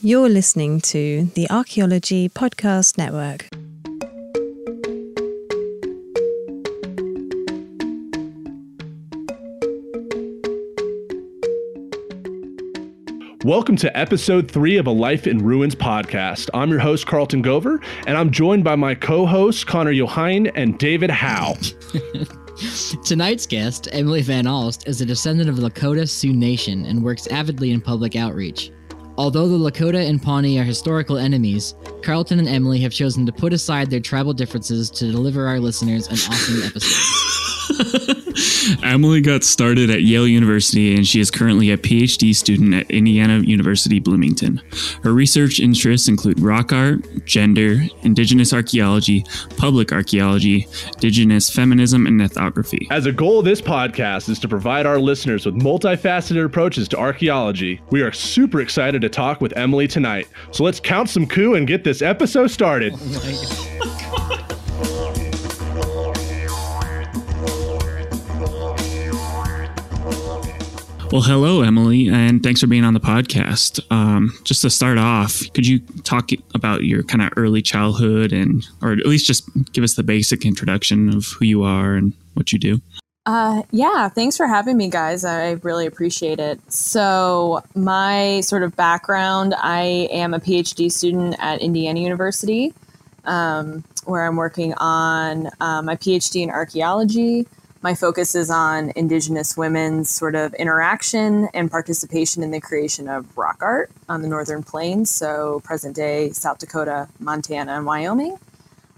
You're listening to the Archaeology Podcast Network. Welcome to episode three of a Life in Ruins podcast. I'm your host, Carlton Gover, and I'm joined by my co hosts, Connor Johine and David Howe. Tonight's guest, Emily Van Alst, is a descendant of the Lakota Sioux Nation and works avidly in public outreach. Although the Lakota and Pawnee are historical enemies, Carlton and Emily have chosen to put aside their tribal differences to deliver our listeners an awesome episode. Emily got started at Yale University and she is currently a PhD student at Indiana University Bloomington. Her research interests include rock art, gender, indigenous archaeology, public archaeology, indigenous feminism, and ethnography. As a goal of this podcast is to provide our listeners with multifaceted approaches to archaeology, we are super excited to talk with Emily tonight. So let's count some coup and get this episode started. Oh Well, hello, Emily, and thanks for being on the podcast. Um, just to start off, could you talk about your kind of early childhood and, or at least just give us the basic introduction of who you are and what you do? Uh, yeah, thanks for having me, guys. I really appreciate it. So, my sort of background I am a PhD student at Indiana University, um, where I'm working on uh, my PhD in archaeology. My focus is on Indigenous women's sort of interaction and participation in the creation of rock art on the Northern Plains, so present day South Dakota, Montana, and Wyoming.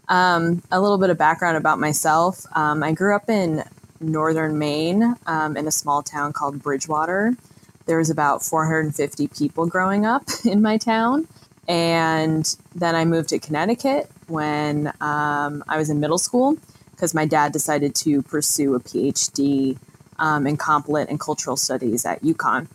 Um, a little bit of background about myself. Um, I grew up in northern Maine um, in a small town called Bridgewater. There was about 450 people growing up in my town. And then I moved to Connecticut when um, I was in middle school because my dad decided to pursue a PhD um, in comp-lit and cultural studies at UConn.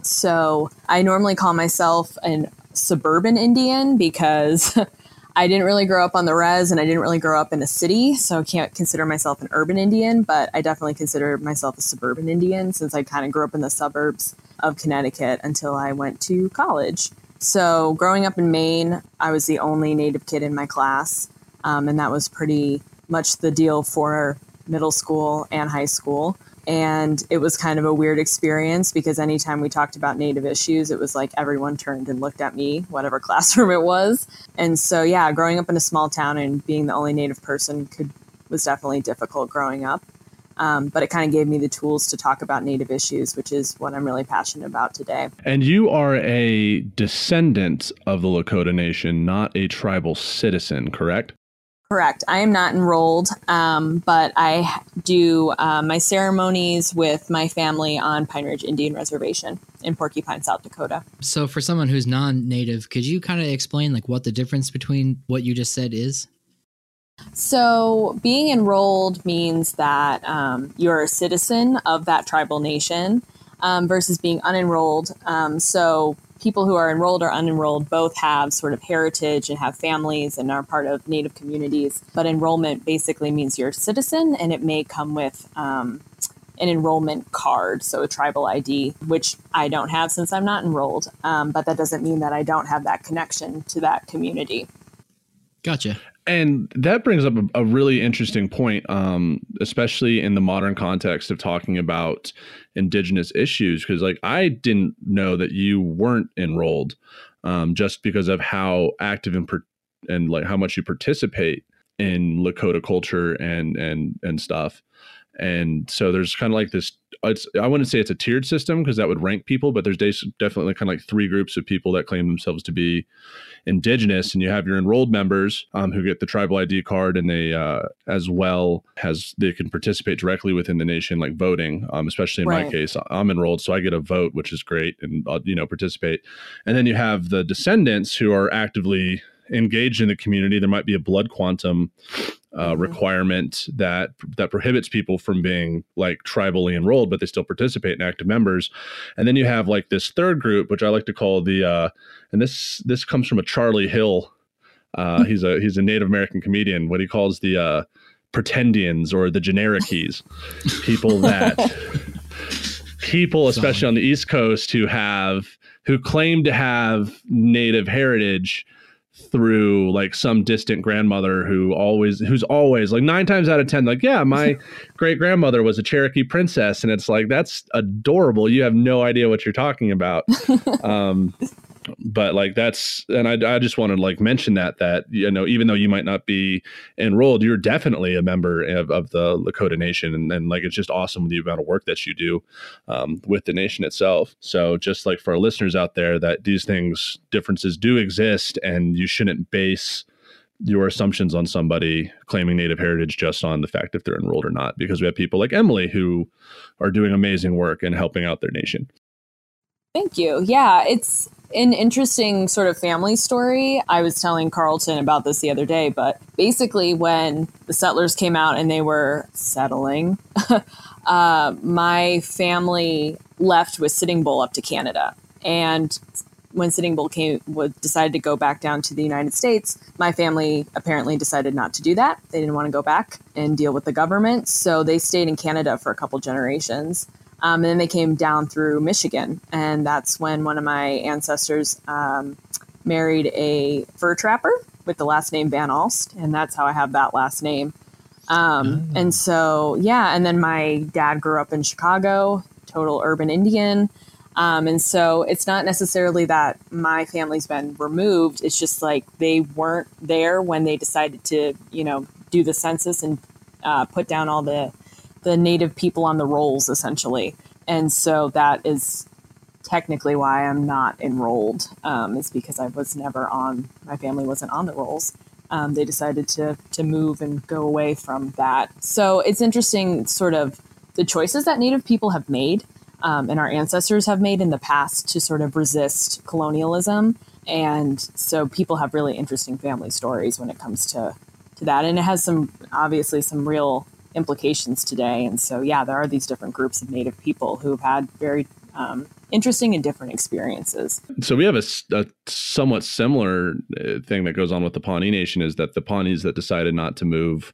So I normally call myself an suburban Indian because I didn't really grow up on the res and I didn't really grow up in a city. So I can't consider myself an urban Indian, but I definitely consider myself a suburban Indian since I kind of grew up in the suburbs of Connecticut until I went to college. So growing up in Maine, I was the only native kid in my class. Um, and that was pretty much the deal for middle school and high school. And it was kind of a weird experience because anytime we talked about Native issues, it was like everyone turned and looked at me, whatever classroom it was. And so, yeah, growing up in a small town and being the only Native person could was definitely difficult growing up. Um, but it kind of gave me the tools to talk about Native issues, which is what I'm really passionate about today. And you are a descendant of the Lakota Nation, not a tribal citizen, correct? Correct. I am not enrolled, um, but I do uh, my ceremonies with my family on Pine Ridge Indian Reservation in Porcupine, South Dakota. So, for someone who's non-native, could you kind of explain like what the difference between what you just said is? So, being enrolled means that um, you're a citizen of that tribal nation um, versus being unenrolled. Um, so, people who are enrolled or unenrolled both have sort of heritage and have families and are part of Native communities. But enrollment basically means you're a citizen, and it may come with um, an enrollment card, so a tribal ID, which I don't have since I'm not enrolled. Um, but that doesn't mean that I don't have that connection to that community. Gotcha. And that brings up a, a really interesting point, um, especially in the modern context of talking about indigenous issues. Because, like, I didn't know that you weren't enrolled um, just because of how active and per- and like how much you participate in Lakota culture and and and stuff. And so there's kind of like this. I wouldn't say it's a tiered system because that would rank people, but there's definitely kind of like three groups of people that claim themselves to be indigenous and you have your enrolled members um, who get the tribal id card and they uh, as well as they can participate directly within the nation like voting um, especially in right. my case i'm enrolled so i get a vote which is great and uh, you know participate and then you have the descendants who are actively engaged in the community there might be a blood quantum uh, mm-hmm. requirement that that prohibits people from being like tribally enrolled, but they still participate in active members. And then you have like this third group, which I like to call the, uh, and this this comes from a Charlie Hill. Uh, mm-hmm. he's a he's a Native American comedian. What he calls the uh, pretendians or the genericies, people that people, especially on the East Coast, who have who claim to have native heritage through like some distant grandmother who always who's always like nine times out of ten like yeah my great grandmother was a cherokee princess. And it's like that's adorable. You have no idea what you're talking about. Um but like that's and I, I just wanted to like mention that that you know even though you might not be enrolled you're definitely a member of, of the lakota nation and, and like it's just awesome the amount of work that you do um, with the nation itself. So just like for our listeners out there that these things differences do exist and you shouldn't base your assumptions on somebody claiming native heritage just on the fact if they're enrolled or not because we have people like emily who are doing amazing work and helping out their nation Thank you. Yeah, it's an interesting sort of family story. I was telling Carlton about this the other day, but basically, when the settlers came out and they were settling, uh, my family left with Sitting Bull up to Canada. And when Sitting Bull came, would, decided to go back down to the United States, my family apparently decided not to do that. They didn't want to go back and deal with the government. So they stayed in Canada for a couple generations. Um, and then they came down through Michigan. And that's when one of my ancestors um, married a fur trapper with the last name Van Alst. And that's how I have that last name. Um, And so, yeah. And then my dad grew up in Chicago, total urban Indian. Um, and so it's not necessarily that my family's been removed. It's just like they weren't there when they decided to, you know, do the census and uh, put down all the the native people on the rolls essentially. And so that is technically why I'm not enrolled, um, is because I was never on, my family wasn't on the rolls. Um, they decided to, to move and go away from that. So it's interesting, sort of, the choices that Native people have made um, and our ancestors have made in the past to sort of resist colonialism. And so people have really interesting family stories when it comes to, to that. And it has some, obviously, some real implications today. And so, yeah, there are these different groups of Native people who've had very um, interesting and different experiences. So we have a, a, somewhat similar uh, thing that goes on with the Pawnee Nation is that the Pawnees that decided not to move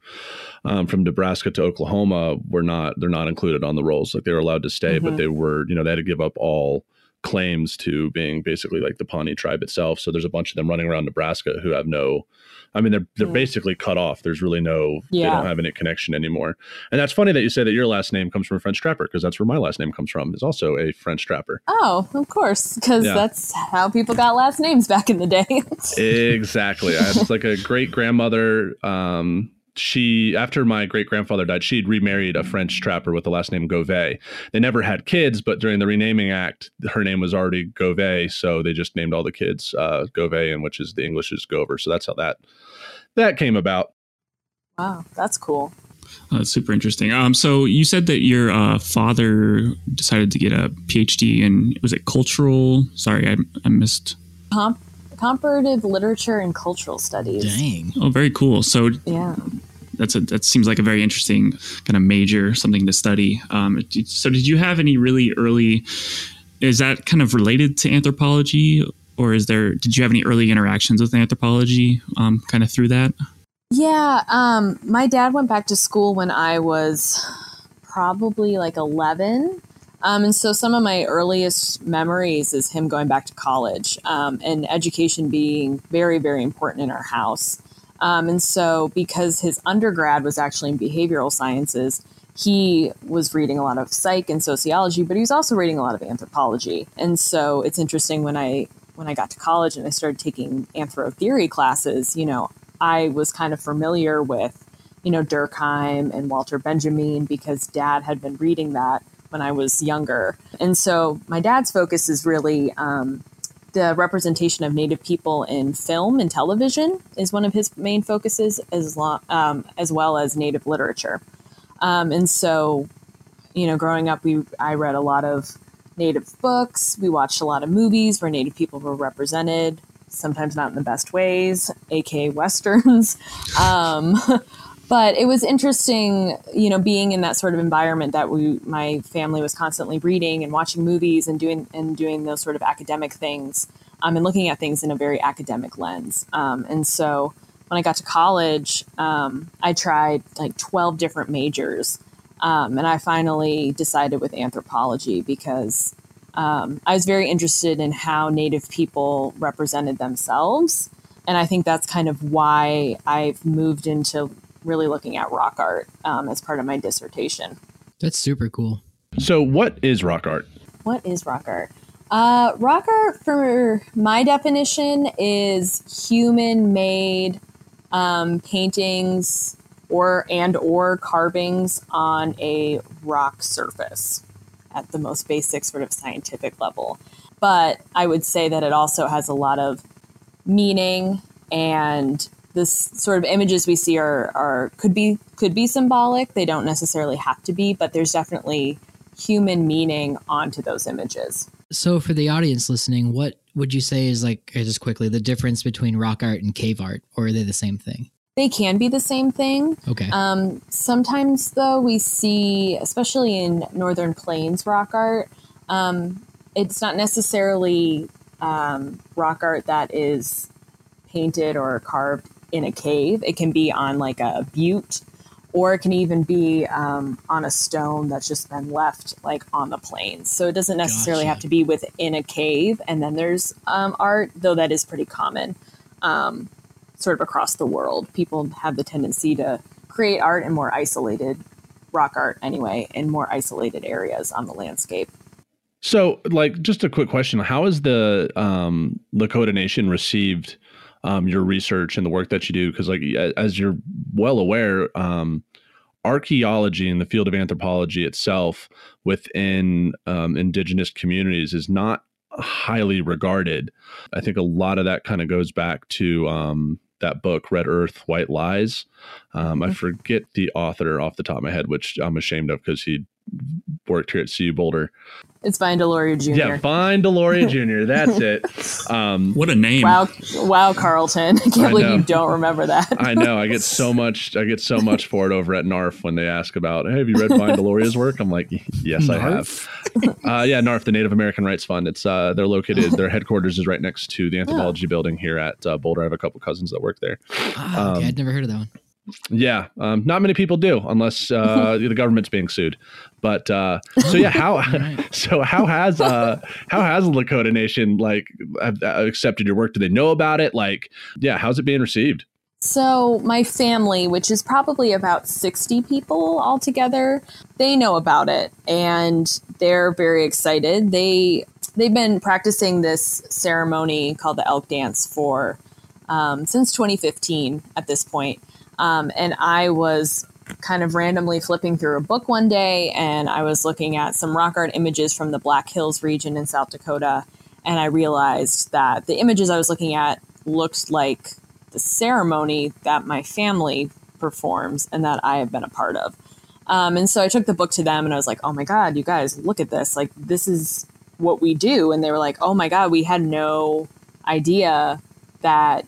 um, from Nebraska to Oklahoma were not they're not included on the rolls. Like they were allowed to stay, mm-hmm. but they were you know they had to give up all claims to being basically like the Pawnee tribe itself. So there's a bunch of them running around Nebraska who have no I mean, they're they're mm. basically cut off. There's really no yeah. they don't have any connection anymore. And that's funny that you say that your last name comes from a French trapper because that's where my last name comes from. Is also a French trapper. Oh, of course, because yeah. that's how people got last names back in the day. exactly. I had like a great grandmother. Um, she after my great grandfather died she'd remarried a french trapper with the last name Gouvet. they never had kids but during the renaming act her name was already Gouvet, so they just named all the kids uh, Gouvet, and which is the english is gover so that's how that that came about wow that's cool uh, super interesting um, so you said that your uh, father decided to get a phd in was it cultural sorry i, I missed Comp- comparative literature and cultural studies. Dang. Oh, very cool. So yeah. That's a, that seems like a very interesting kind of major, something to study. Um, so, did you have any really early? Is that kind of related to anthropology, or is there? Did you have any early interactions with anthropology, um, kind of through that? Yeah, um, my dad went back to school when I was probably like eleven, um, and so some of my earliest memories is him going back to college um, and education being very, very important in our house. Um, and so because his undergrad was actually in behavioral sciences, he was reading a lot of psych and sociology, but he was also reading a lot of anthropology. And so it's interesting when I when I got to college and I started taking anthro theory classes, you know, I was kind of familiar with, you know, Durkheim and Walter Benjamin because dad had been reading that when I was younger. And so my dad's focus is really um, the representation of Native people in film and television is one of his main focuses, as, um, as well as Native literature. Um, and so, you know, growing up, we I read a lot of Native books. We watched a lot of movies where Native people were represented, sometimes not in the best ways, aka westerns. Um, but it was interesting, you know, being in that sort of environment that we, my family was constantly reading and watching movies and doing and doing those sort of academic things, um, and looking at things in a very academic lens. Um, and so when I got to college, um, I tried like twelve different majors, um, and I finally decided with anthropology because um, I was very interested in how Native people represented themselves. And I think that's kind of why I've moved into really looking at rock art um, as part of my dissertation. That's super cool. So, what is rock art? What is rock art? Uh, rock art, for my definition, is human-made um, paintings or and or carvings on a rock surface at the most basic sort of scientific level. But I would say that it also has a lot of meaning and this sort of images we see are, are could be could be symbolic. They don't necessarily have to be, but there's definitely human meaning onto those images. So, for the audience listening, what would you say is like, just quickly, the difference between rock art and cave art, or are they the same thing? They can be the same thing. Okay. Um, sometimes, though, we see, especially in Northern Plains rock art, um, it's not necessarily um, rock art that is painted or carved in a cave. It can be on like a butte, or it can even be um, on a stone that's just been left like on the plains. So it doesn't necessarily Gotcha. have to be within a cave. And then there's um, art, though that is pretty common, um, sort of across the world. People have the tendency to create art in more isolated rock art anyway, in more isolated areas on the landscape. So, like, just a quick question: How has the um, Lakota Nation received um, your research and the work that you do? Because, like, as you're well aware, um, archaeology in the field of anthropology itself within um, indigenous communities is not highly regarded. I think a lot of that kind of goes back to um, that book, Red Earth, White Lies. Um, I forget the author off the top of my head, which I'm ashamed of because he worked here at CU Boulder. It's by Deloria Jr. Yeah, Vine Deloria Jr. That's it. Um, What a name. Wow, wow, Carlton! I can't I believe know. you don't remember that. I know. I get so much. I get so much for it over at NARF when they ask about, "Hey, have you read Vine Deloria's work?" I'm like, "Yes, I have." Uh, yeah, NARF, the Native American Rights Fund. It's uh, they're located. Their headquarters is right next to the anthropology building here at uh, Boulder. I have a couple cousins that work there. Ah, okay, um, I'd never heard of that one. Yeah, um, not many people do unless uh, the government's being sued. But uh, so yeah, how so how has uh, how has the Lakota Nation like have, uh, accepted your work? Do they know about it? Like, yeah, how's it being received? So, my family, which is probably about 60 people altogether, they know about it and they're very excited. They they've been practicing this ceremony called the elk dance for um, since 2015 at this point. Um, and I was kind of randomly flipping through a book one day and I was looking at some rock art images from the Black Hills region in South Dakota. And I realized that the images I was looking at looked like the ceremony that my family performs and that I have been a part of. Um, and so I took the book to them and I was like, oh my God, you guys, look at this. Like, this is what we do. And they were like, oh my God, we had no idea that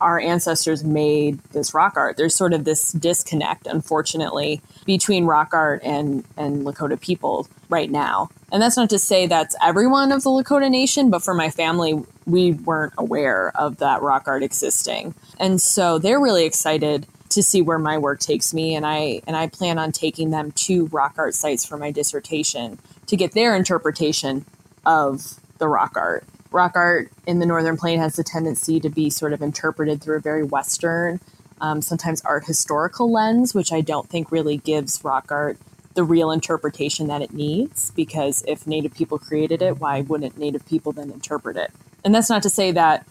our ancestors made this rock art. There's sort of this disconnect, unfortunately, between rock art and, and Lakota people right now. And that's not to say that's everyone of the Lakota Nation, but for my family, we weren't aware of that rock art existing. And so they're really excited to see where my work takes me and I and I plan on taking them to rock art sites for my dissertation to get their interpretation of the rock art. Rock art in the Northern Plain has the tendency to be sort of interpreted through a very Western, um, sometimes art historical lens, which I don't think really gives rock art the real interpretation that it needs. Because if Native people created it, why wouldn't Native people then interpret it? And that's not to say that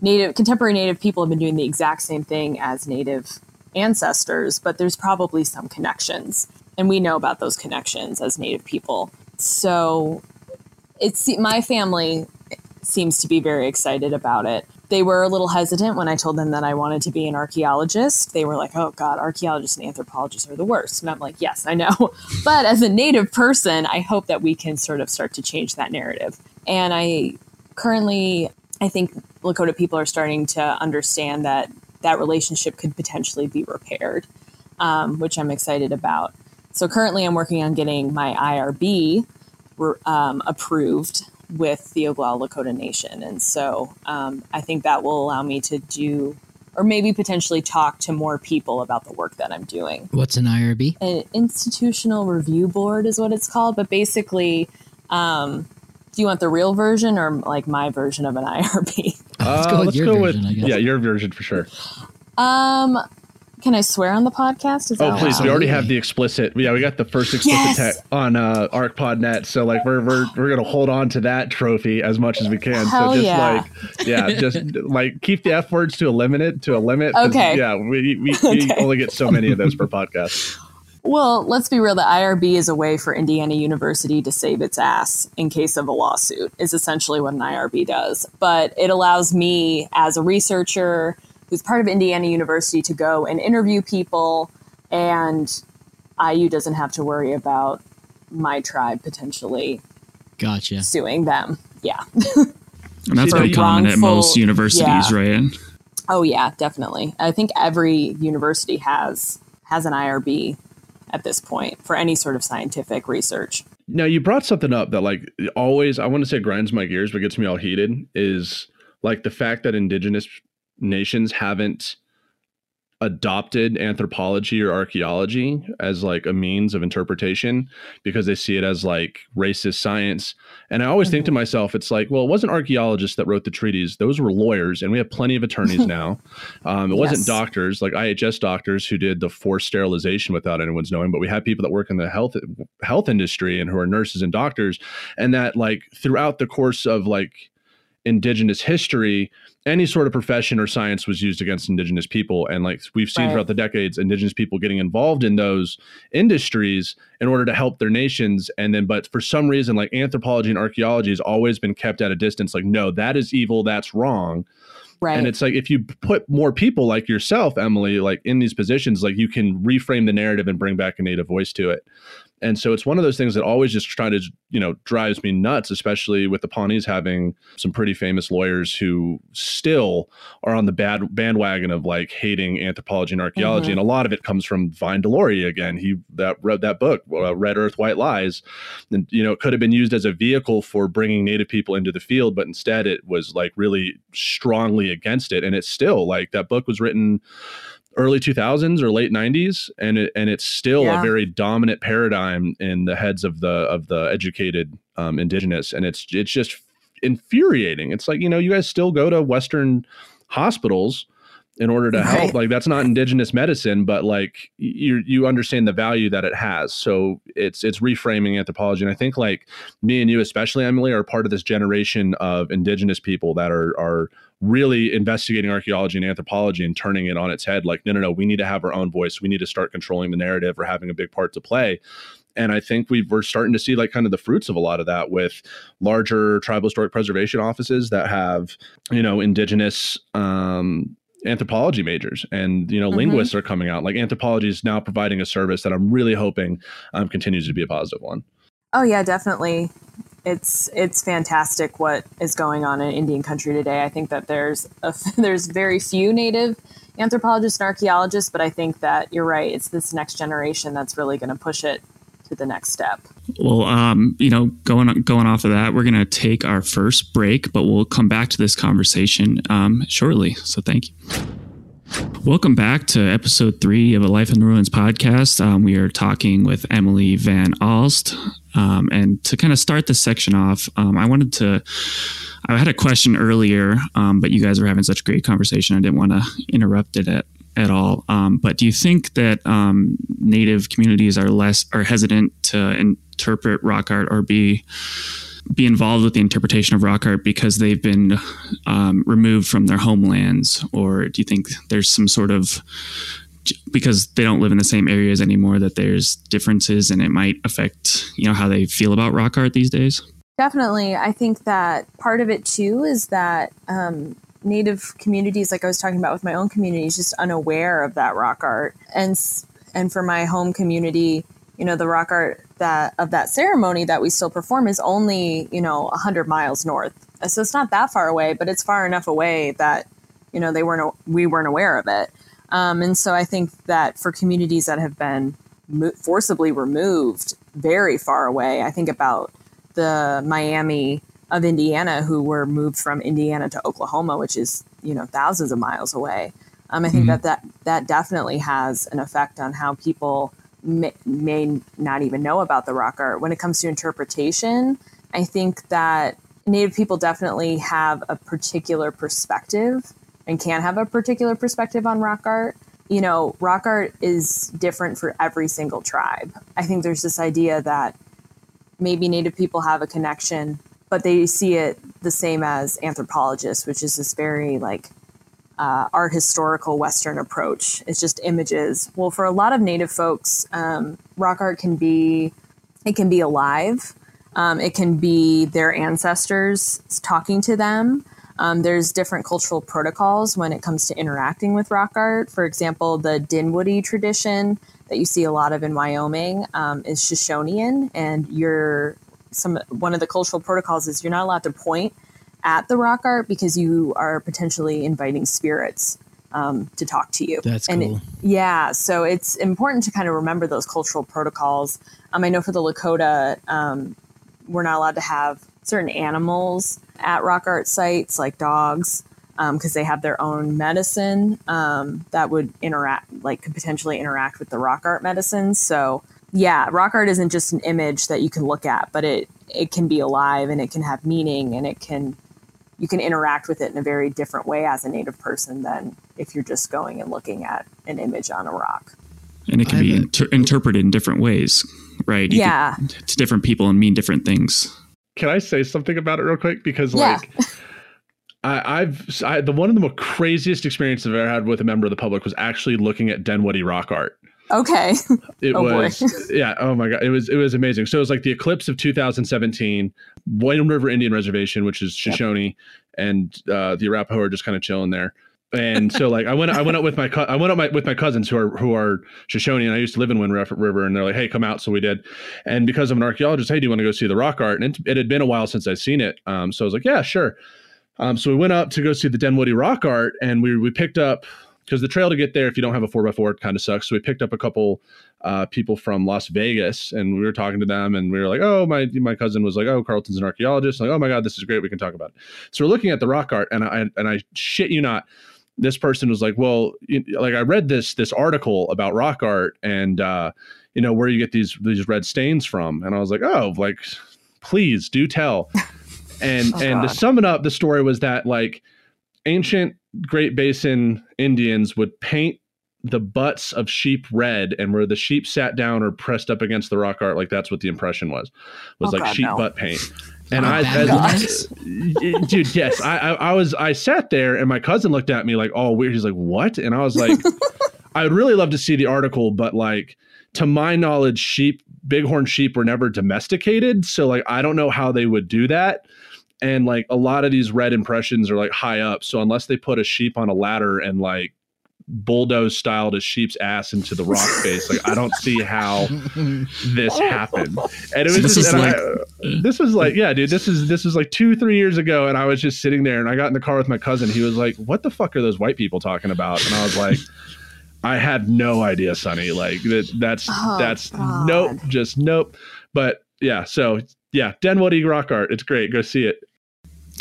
Native contemporary Native people have been doing the exact same thing as Native ancestors, but there's probably some connections, and we know about those connections as Native people. So it's my family seems to be very excited about it. They were a little hesitant when I told them that I wanted to be an archaeologist. They were like, "Oh God, archaeologists and anthropologists are the worst." And I'm like, "Yes, I know." but as a native person, I hope that we can sort of start to change that narrative. And I currently, I think Lakota people are starting to understand that that relationship could potentially be repaired, um, which I'm excited about. So currently, I'm working on getting my IRB um, approved with the Oglala Lakota Nation, and so um, I think that will allow me to do, or maybe potentially talk to more people about the work that I'm doing What's an IRB? an institutional review board is what it's called but basically um, Do you want the real version or like my version of an IRB? Let's go with your version, I guess. yeah, your version for sure. Um, can I swear on the podcast? Is Oh, that please! allowed? We already have the explicit. Yeah, we got the first explicit Yes! tech on uh, ArchPodNet. So like we're we're we're gonna hold on to that trophy as much as we can. Hell so just yeah. like yeah, just like keep the f words to a limit to a limit. Okay. Yeah, we we, we Okay. only get so many of those per podcast. Well, let's be real. The IRB is a way for Indiana University to save its ass in case of a lawsuit, is essentially what an IRB does. But it allows me, as a researcher who's part of Indiana University, to go and interview people, and IU doesn't have to worry about my tribe potentially Gotcha. suing them. Yeah. And that's For pretty common at most universities, yeah. right? Oh yeah, definitely. I think every university has has an IRB at this point for any sort of scientific research. Now you brought something up that like always I want to say grinds my gears, but gets me all heated is like the fact that indigenous nations haven't adopted anthropology or archaeology as like a means of interpretation because they see it as like racist science. And I always think to myself, it's like, well, it wasn't archaeologists that wrote the treaties; those were lawyers, and we have plenty of attorneys now. Um, it wasn't doctors like IHS doctors who did the forced sterilization without anyone's knowing, but we have people that work in the health health industry and who are nurses and doctors, and that like throughout the course of like indigenous history any sort of profession or science was used against indigenous people and like we've seen Right. throughout the decades indigenous people getting involved in those industries in order to help their nations and then but for some reason like anthropology and archaeology has always been kept at a distance like no that is evil that's wrong Right. and it's like if you put more people like yourself emily like in these positions like you can reframe the narrative and bring back a native voice to it and so it's one of those things that always just try to you know drives me nuts especially with the pawnees having some pretty famous lawyers who still are on the bad bandwagon of like hating anthropology and archaeology. Mhm. and a lot of it comes from vine deloria again. He that wrote that book uh, red earth white lies. And you know it could have been used as a vehicle for bringing native people into the field but instead it was like really strongly against it. And it's still like that book was written early 2000s or late 90s and it and it's still Yeah. a very dominant paradigm in the heads of the of the educated um, indigenous and it's it's just infuriating it's like you know you guys still go to western hospitals in order to help. Like that's not indigenous medicine but like you you understand the value that it has. So it's it's reframing anthropology. And i think like me and you especially emily are part of this generation of indigenous people that are are really investigating archaeology and anthropology and turning it on its head. Like no no no we need to have our own voice. We need to start controlling the narrative. Or having a big part to play. And i think we we're starting to see like kind of the fruits of a lot of that with larger tribal historic preservation offices that have you know indigenous um anthropology majors and you know Mhm. linguists are coming out like anthropology is now providing a service that i'm really hoping um, continues to be a positive one Oh yeah, definitely. It's it's fantastic what is going on in Indian country today. I think that there's a, there's very few native anthropologists and archaeologists, but I think that you're right. It's this next generation that's really going to push it to the next step. Well, um, you know, going going off of that, we're going to take our first break, but we'll come back to this conversation um, shortly. So, thank you. Welcome back to episode three of a Life in the Ruins podcast. Um, we are talking with Emily Van Alst. Um, and to kind of start this section off, um, I wanted to. I had a question earlier, um, but you guys were having such a great conversation. I didn't want to interrupt it at, at all. Um, but do you think that um, Native communities are less are hesitant to interpret rock art or be be involved with the interpretation of rock art because they've been um, removed from their homelands, or do you think there's some sort of because they don't live in the same areas anymore that there's differences and it might affect you know how they feel about rock art these days? Definitely. I think that part of it too is that um, Native communities, like I was talking about with my own community, is just unaware of that rock art. And and for my home community, you know, the rock art that of that ceremony that we still perform is only you know hundred miles north. So it's not that far away, but it's far enough away that you know they weren't we weren't aware of it. Um, and so I think that for communities that have been forcibly removed very far away, I think about the Miami of Indiana who were moved from Indiana to Oklahoma, which is you know thousands of miles away. Um, I think that, that that definitely has an effect on how people may, may not even know about the rock art when it comes to interpretation I think that Native people definitely have a particular perspective and can have a particular perspective on rock art. You know, rock art is different for every single tribe. I think there's this idea that maybe Native people have a connection, but they see it the same as anthropologists, which is this very like uh, art historical Western approach. It's just images. Well, for a lot of Native folks, um, rock art can be it can be alive. Um, it can be their ancestors talking to them. Um, there's different cultural protocols when it comes to interacting with rock art. For example, the Dinwoodie tradition that you see a lot of in Wyoming um, is Shoshonean, and you're some one of the cultural protocols is you're not allowed to point at the rock art because you are potentially inviting spirits um, to talk to you. That's and cool. It, yeah, so it's important to kind of remember those cultural protocols. Um, I know for the Lakota, um, we're not allowed to have certain animals at rock art sites like dogs because um, they have their own medicine um, that would interact, like could potentially interact with the rock art medicines. So yeah, rock art isn't just an image that you can look at, but it it can be alive and it can have meaning and it can you can interact with it in a very different way as a native person than if you're just going and looking at an image on a rock. And it can be inter- interpreted in different ways, right? You yeah. Could, to different people and mean different things. Can I say something about it real quick? Because like Yeah. I, I've I, the one of the most craziest experiences I've ever had with a member of the public was actually looking at Dinwoodie rock art. Okay. It Oh, boy. was yeah, oh my god, it was it was amazing. So it was like the eclipse of 2017, Wind River Indian Reservation, which is Shoshone, and uh, the Arapaho are just kind of chilling there. And so like I went I went up with my cou- I went up my, with my cousins who are who are Shoshone, and I used to live in Wind River, and they're like, hey, come out. So we did, and because I'm an archaeologist, hey, do you want to go see the rock art? And it, it had been a while since I'd seen it, um, so I was like, yeah, sure. Um, so we went up to go see the Dinwoodie rock art, and we we picked up because the trail to get there if you don't have a 4x4 kind of sucks. So we picked up a couple uh, people from las vegas and we were talking to them and we were like oh my my cousin was like oh carlton's an archaeologist. Like oh my god this is great we can talk about it. So we're looking at the rock art and i and i shit you not this person was like well you, like i read this this article about rock art and uh you know where you get these these red stains from. And i was like oh like please do tell. And Oh, and to sum it up the story was that like ancient Great Basin Indians would paint the butts of sheep red, and where the sheep sat down or pressed up against the rock art, like that's what the impression was, was Oh, like God, sheep no. butt paint. And Oh, I, bad as- dude, yes, I, I, I was, I sat there, and my cousin looked at me like, "Oh, weird." He's like, "What?" And I was like, "I would really love to see the article, but like, to my knowledge, sheep, bighorn sheep, were never domesticated, so like, I don't know how they would do that." And like a lot of these red impressions are like high up. So unless they put a sheep on a ladder and like bulldoze styled a sheep's ass into the rock face like i don't see how this happened. And it was So this just, is like- I- this was like yeah. dude this is this was like two three years ago and i was just sitting there and i got in the car with my cousin. He was like what the fuck are those white people talking about? And i was like i had no idea sonny. Like that that's Oh, that's God. nope just nope. But yeah so yeah dinwoodie rock art. It's great. Go see it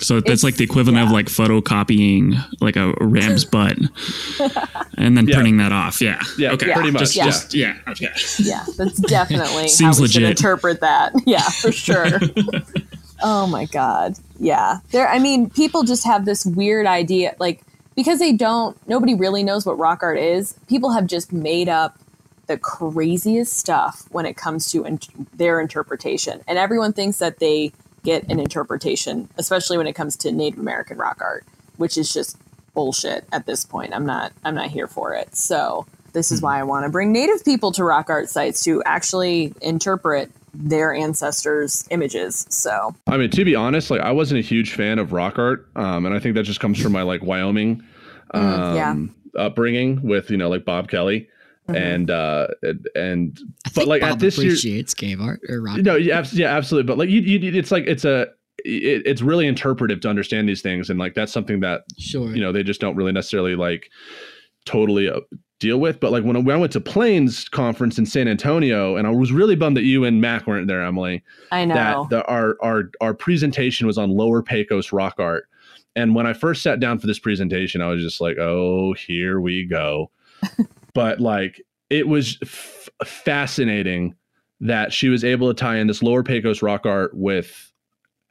So that's It's- like the equivalent of like photocopying like a, a ram's butt and then Yeah. printing that off. Yeah. Yeah, Okay. pretty much, Just, yeah. just yeah. Okay. yeah, that's definitely how Seems we should interpret that. Yeah, for sure. oh my god. Yeah. There I mean, people just have this weird idea like because they don't nobody really knows what rock art is. People have just made up the craziest stuff when it comes to in- their interpretation. And everyone thinks that they get an interpretation, especially when it comes to Native American rock art, which is just bullshit at this point. I'm not I'm not here for it. So this is why I want to bring native people to rock art sites to actually interpret their ancestors' images. So I mean, to be honest, like I wasn't a huge fan of rock art, um, and I think that just comes from my like Wyoming um, Mm, yeah. upbringing with you know like Bob Kelly, Mhm. and uh, and- and I but think like Bob at this year, appreciates cave art or rock. no, yeah, yeah, absolutely. But like you, you, it's like it's a it, it's really interpretive to understand these things, and like that's something that Sure. you know they just don't really necessarily like totally uh, deal with but like when I, when I went to plains conference in san antonio and i was really bummed that you and mac weren't there emily I know. that the, our our our presentation was on lower pecos rock art and when i first sat down for this presentation i was just like oh here we go but like it was f- fascinating that she was able to tie in this lower pecos rock art with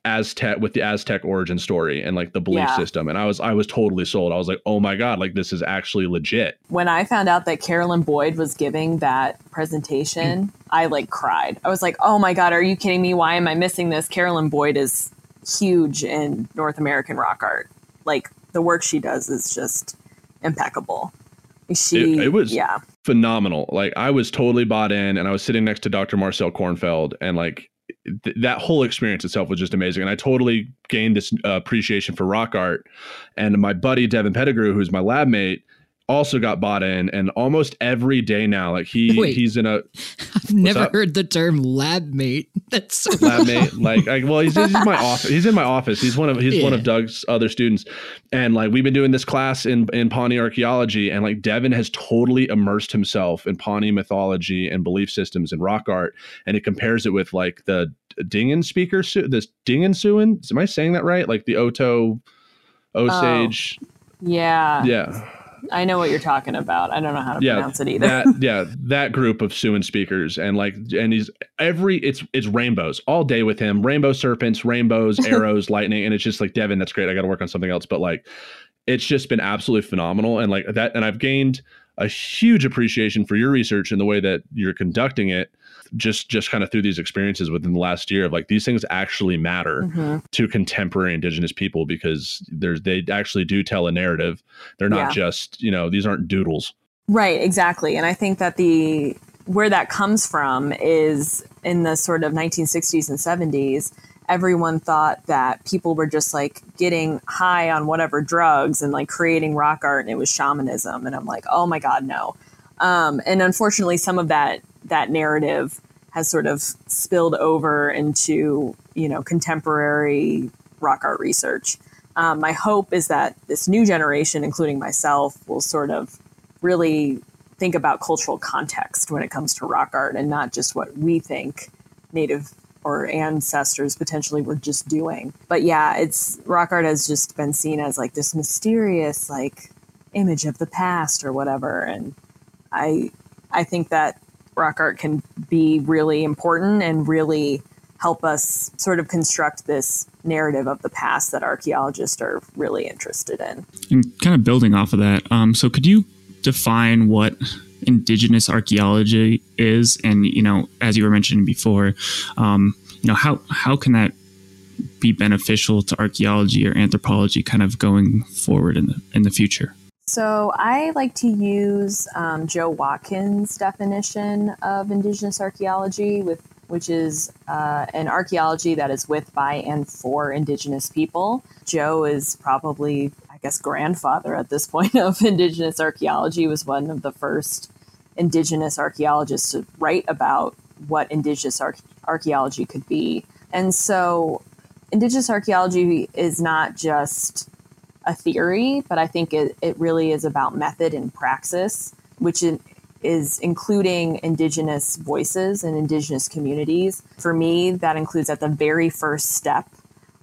Aztec with the Aztec origin story and like the belief Yeah. system. And I was I was totally sold. I was like, oh my God, like this is actually legit. when I found out that Carolyn Boyd was giving that presentation, mm. I like cried. I was like, "Oh my god, are you kidding me? Why am I missing this?" Carolyn Boyd is huge in North American rock art. Like the work she does is just impeccable. She, It- it was- yeah, phenomenal. Like I was totally bought in, and I was sitting next to Dr. Marcel Kornfeld, and like th- that whole experience itself was just amazing. And I totally gained this uh, appreciation for rock art. And my buddy Devin Pettigrew, who's my lab mate, also got bought in, and almost every day now, like he Wait. he's in a I've never up? heard the term lab mate. That's so lab mate. Like, I, well, he's, he's in my office. He's in my office. He's one of he's one of Doug's other students, and like we've been doing this class in in Pawnee archaeology, and like Devin has totally immersed himself in Pawnee mythology and belief systems and rock art, and it compares it with like the Dingen speaker, Su- this Dingen Suin. Am I saying that right? Like the Oto oh, Osage. yeah, Yeah. I know what you're talking about. I don't know how to Yeah, pronounce it either. that yeah that group of Siouan speakers and like and he's every it's it's rainbows all day with him. Rainbow serpents rainbows arrows lightning and it's just like Devin that's great. I got to work on something else. But like it's just been absolutely phenomenal. And like that and I've gained a huge appreciation for your research and the way that you're conducting it just just kind of through these experiences within the last year of like these things actually matter Mhm. to contemporary indigenous people because there's they actually do tell a narrative they're not Yeah. just you know these aren't doodles Right, exactly. And I think that the where that comes from is in the sort of 1960s and 70s, everyone thought that people were just like getting high on whatever drugs and like creating rock art and it was shamanism and I'm like, "Oh my god, no." Um, and unfortunately some of that that narrative has sort of spilled over into, you know, contemporary rock art research. Um, my hope is that this new generation, including myself, will sort of really think about cultural context when it comes to rock art and not just what we think native or ancestors potentially were just doing. But yeah, it's rock art has just been seen as like this mysterious like image of the past or whatever and I I think that rock art can be really important and really help us sort of construct this narrative of the past that archaeologists are really interested in. And kind of building off of that, um, so could you define what indigenous archaeology is? And you know, as you were mentioning before, um, you know how how can that be beneficial to archaeology or anthropology, kind of going forward in the in the future? So I like to use um, Joe Watkins' definition of indigenous archaeology, with which is uh, an archaeology that is with, by, and for indigenous people. Joe is probably, I guess, grandfather at this point of indigenous archaeology. Was one of the first indigenous archaeologists to write about what indigenous arch- archaeology could be, and so indigenous archaeology is not just a theory, but I think it, it really is about method and praxis, which in, is including Indigenous voices and Indigenous communities. For me, that includes at the very first step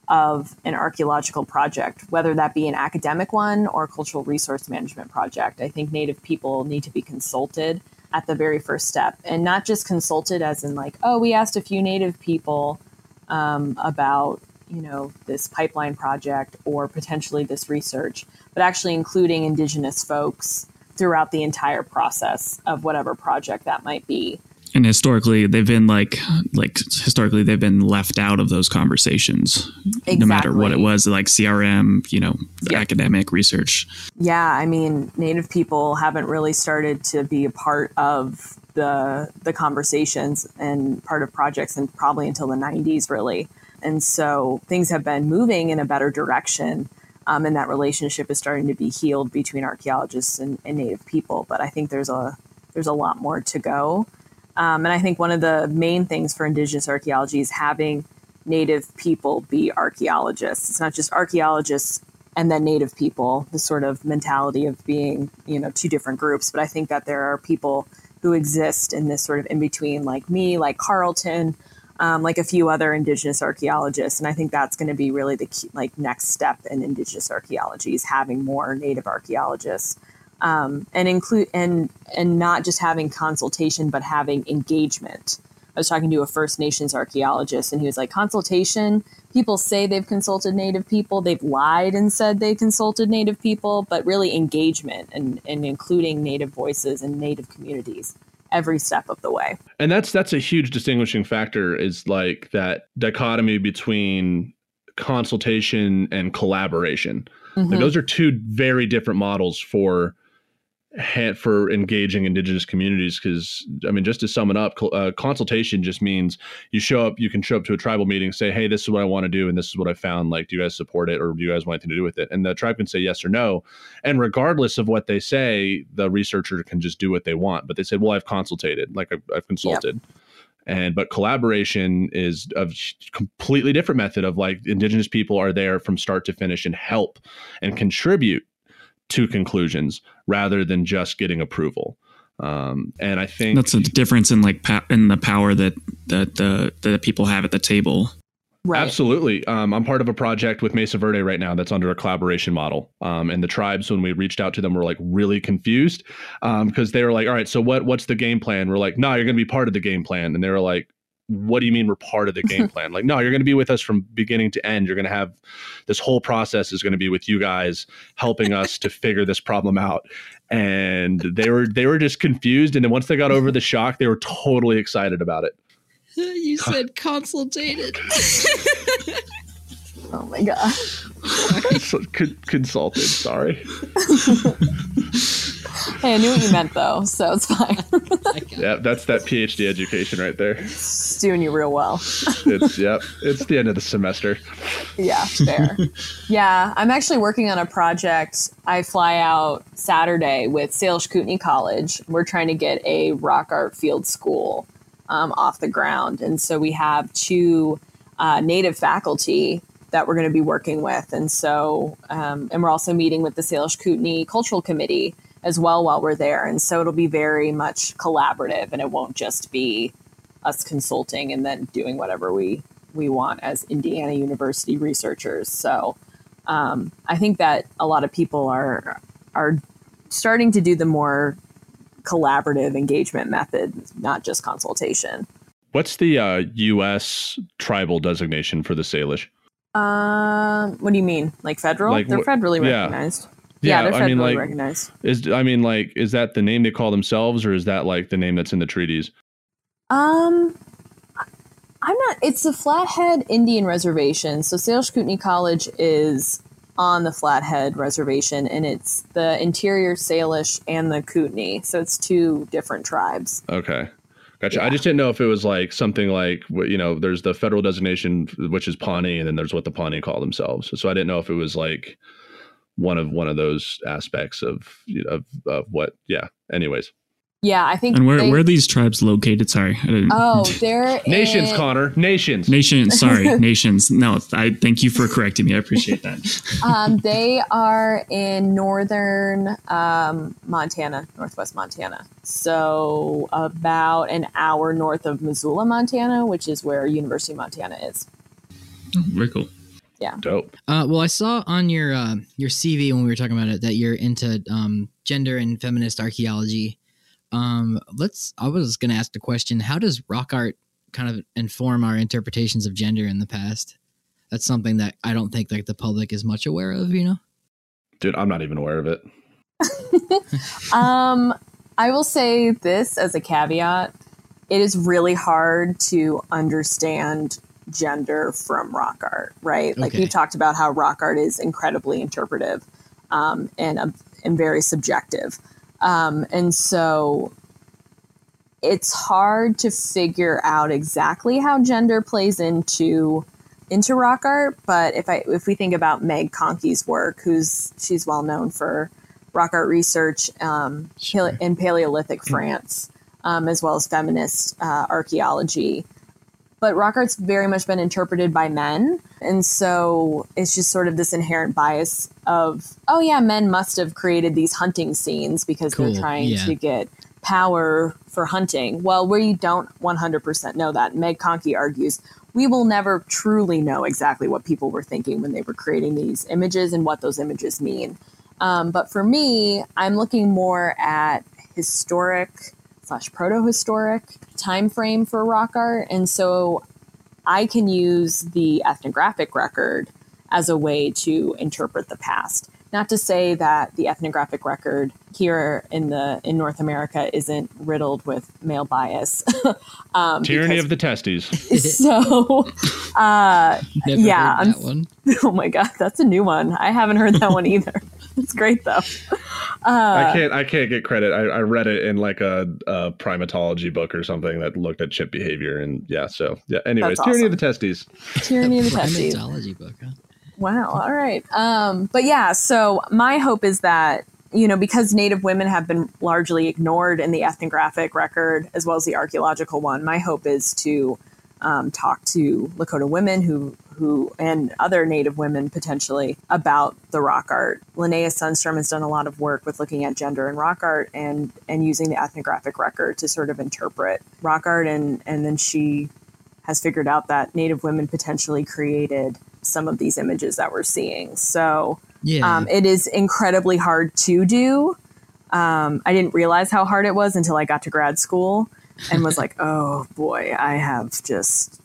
of an archaeological project, whether that be an academic one or a cultural resource management project. I think Native people need to be consulted at the very first step and not just consulted as in, like, oh, we asked a few Native people um, about you know this pipeline project or potentially this research but actually including indigenous folks throughout the entire process of whatever project that might be And historically, they've been like like historically they've been left out of those conversations, no matter what it was, like CRM, you know, Yeah. academic research. yeah i mean native people haven't really started to be a part of the the conversations and part of projects and probably until the 90s really and so things have been moving in a better direction um, and that relationship is starting to be healed between archaeologists and, and native people but i think there's a there's a lot more to go. Um, and i think one of the main things for indigenous archaeology is having native people be archaeologists. It's not just archaeologists and then native people the sort of mentality of being you know two different groups but i think that there are people who exist in this sort of in between like me like carlton um, like a few other indigenous archaeologists and i think that's going to be really the key, like next step in indigenous archaeology is having more native archaeologists um, and include and and not just having consultation but having engagement I was talking to a First Nations archaeologist, and he was like, consultation. People say they've consulted Native people. They've lied and said they consulted Native people, but really engagement and, and including Native voices and Native communities every step of the way. And that's that's a huge distinguishing factor is like that dichotomy between consultation and collaboration. Mm-hmm. Like those are two very different models for for engaging indigenous communities because i mean just to sum it up uh, consultation just means you show up you can show up to a tribal meeting say hey this is what i want to do and this is what i found like do you guys support it or do you guys want anything to do with it? And the tribe can say yes or no. And regardless of what they say the researcher can just do what they want but they said well i've consulted like i've, I've consulted. Yep and but collaboration is a completely different method of like indigenous people are there from start to finish and help and contribute to conclusions rather than just getting approval. Um, and I think that's a difference in like pa- in the power that that the the people have at the table. Right. Absolutely. Um, I'm part of a project with Mesa Verde right now that's under a collaboration model. Um, and the tribes, when we reached out to them, were like really confused because um, they were like, "All right, so what? What's the game plan?" We're like, "No, you're going to be part of the game plan." And they were like, what do you mean we're part of the game plan? like, no, you're going to be with us from beginning to end. You're going to have this whole process is going to be with you guys helping us to figure this problem out. And they were they were just confused. And then once they got over the shock, they were totally excited about it. You said consultated. Oh, oh my god. consulted. Sorry. Hey, I knew what you meant though, so it's fine. yeah, that's that PhD education right there. It's doing you real well. it's yep. It's the end of the semester. Yeah, fair. yeah, I'm actually working on a project. I fly out Saturday with Salish Kootenai College. We're trying to get a rock art field school um, off the ground, and so we have two uh, native faculty that we're going to be working with. And so, um, and we're also meeting with the Salish Kootenai Cultural Committee as well while we're there. And so it'll be very much collaborative and it won't just be us consulting and then doing whatever we, we want as Indiana University researchers. So um, I think that a lot of people are, are starting to do the more collaborative engagement method, not just consultation. What's the uh, U.S. tribal designation for the Salish? Um, what do you mean? Like federal? Like, they're federally recognized. Yeah, yeah they're I mean, like, recognized. Is I mean, like, is that the name they call themselves, or is that like the name that's in the treaties? Um, I'm not. It's the Flathead Indian Reservation. So Salish Kootenai College is on the Flathead Reservation, and it's the Interior Salish and the Kootenai. So it's two different tribes. Okay. Gotcha. Yeah. I just didn't know if it was like something like you know, there's the federal designation, which is Pawnee, and then there's what the Pawnee call themselves. So I didn't know if it was like one of one of those aspects of you know, of, of what. Yeah. Anyways. Yeah, I think. And where, they, where are these tribes located? Sorry, I didn't. Oh, they're nations, in, Connor. Nations. Nations. Sorry, nations. No, I thank you for correcting me. I appreciate that. um, they are in northern um, Montana, northwest Montana. So about an hour north of Missoula, Montana, which is where University of Montana is. Oh, very cool. Yeah. Dope. Uh, well, I saw on your uh, your CV when we were talking about it that you're into um, gender and feminist archaeology. Um, let's. I was going to ask the question: How does rock art kind of inform our interpretations of gender in the past? That's something that I don't think like the public is much aware of. You know, dude, I'm not even aware of it. um, I will say this as a caveat: it is really hard to understand gender from rock art, right? Like you talked about how rock art is incredibly interpretive um, and uh, and very subjective. Um, and so it's hard to figure out exactly how gender plays into into rock art. But if I if we think about Meg Conkey's work, who's she's well known for rock art research um, sure. in Paleolithic France, um, as well as feminist uh, archaeology. But rock art's very much been interpreted by men. And so it's just sort of this inherent bias of, oh, yeah, men must have created these hunting scenes because cool. they're trying yeah. to get power for hunting. Well, we don't 100% know that. Meg Conkey argues we will never truly know exactly what people were thinking when they were creating these images and what those images mean. Um, but for me, I'm looking more at historic slash proto-historic time frame for rock art. And so I can use the ethnographic record as a way to interpret the past. Not to say that the ethnographic record here in the in North America isn't riddled with male bias. um, Tyranny of the testes. So, uh, Never yeah, heard I'm- that one. oh my god, that's a new one. I haven't heard that one either. It's great though. I can't. I can't get credit. I, I read it in like a, a primatology book or something that looked at chip behavior, and yeah. So yeah. Anyways, That's tyranny of the testes. Tyranny of the testes. Primatology book, huh? Wow. All right. Um, but yeah, so my hope is that, you know, because Native women have been largely ignored in the ethnographic record as well as the archaeological one, my hope is to um, talk to Lakota women who, who, and other Native women potentially about the rock art. Linea Sundstrom has done a lot of work with looking at gender and rock art and, and using the ethnographic record to sort of interpret rock art. And, and then she has figured out that Native women potentially created some of these images that we're seeing. So Yeah. um, it is incredibly hard to do. Um, I didn't realize how hard it was until I got to grad school and was like, oh boy, I have just,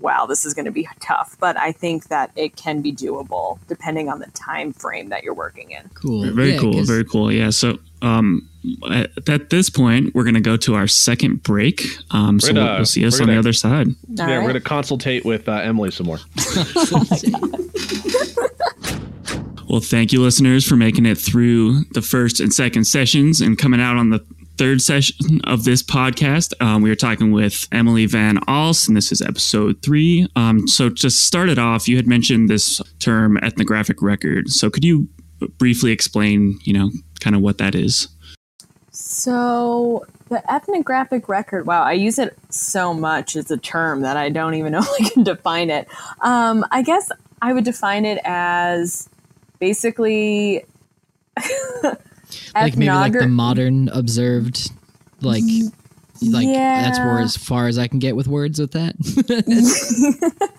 wow, this is going to be tough. But I think that it can be doable depending on the time frame that you're working in. cool. Very Yeah, cool. 'cause- Very cool. Yeah. So, um, at, at this point, we're going to go to our second break. Um, so We're we'll, we'll see us we're on the gonna- other side. Yeah, right? we're gonna consultate with uh, Emily some more. Well, thank you, listeners, for making it through the first and second sessions and coming out on the third session of this podcast. Um, we were talking with Emily Van Alst, and this is episode three. Um, so, to start it off, you had mentioned this term ethnographic record. So, could you briefly explain, you know, kind of what that is? So the ethnographic record, wow, I use it so much as a term that I don't even know if I can define it. Um, I guess I would define it as basically like maybe like the modern observed, like like that's where as far as I can get with words with that.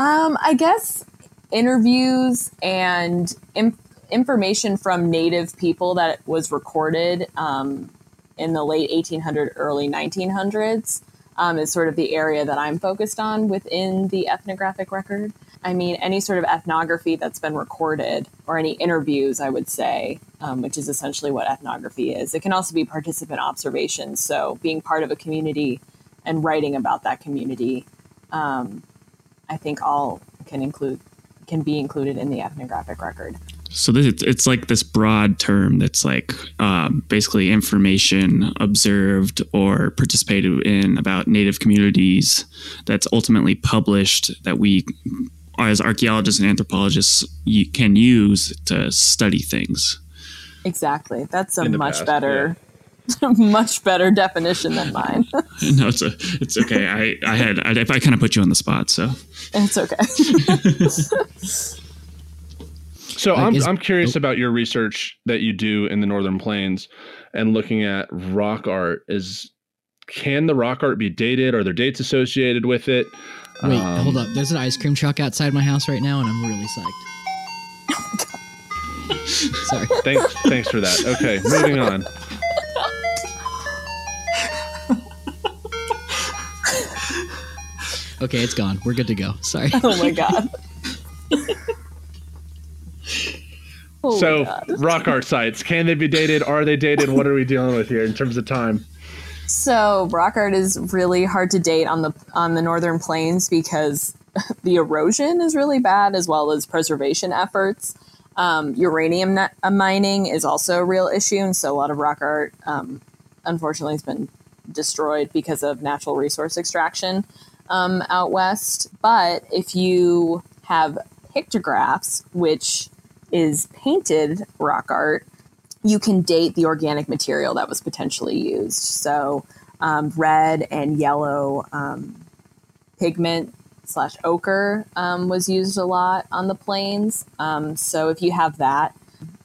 Um, I guess interviews and im- information from Native people that was recorded um, in the late 1800s, early 1900s um, is sort of the area that I'm focused on within the ethnographic record. I mean, any sort of ethnography that's been recorded or any interviews, I would say, um, which is essentially what ethnography is. It can also be participant observation. So being part of a community and writing about that community. Um, I think all can include can be included in the ethnographic record. So this, it's, it's like this broad term that's like um, basically information observed or participated in about Native communities that's ultimately published that we, as archaeologists and anthropologists, you can use to study things. Exactly. That's a much past, better much better definition than mine. no, it's a, it's okay. I, I had I, I kind of put you on the spot, so it's okay. So I'm is- I'm curious oh. about your research that you do in the Northern Plains and looking at rock art. Is can the rock art be dated? Are there dates associated with it? Wait, Um, hold up. There's an ice cream truck outside my house right now, and I'm really psyched. Sorry. Thanks, thanks for that. Okay, moving on. Okay, it's gone. We're good to go. Sorry. oh my god. Oh so my God. rock art sites can they be dated? Are they dated? What are we dealing with here in terms of time? So rock art is really hard to date on the on the northern plains because the erosion is really bad as well as preservation efforts. Um, uranium uh, mining is also a real issue, and so a lot of rock art, um, unfortunately, has been destroyed because of natural resource extraction um, out west. But if you have pictographs, which is painted rock art, you can date the organic material that was potentially used. So, um, red and yellow um, pigment slash ochre um, was used a lot on the plains. Um, so, if you have that,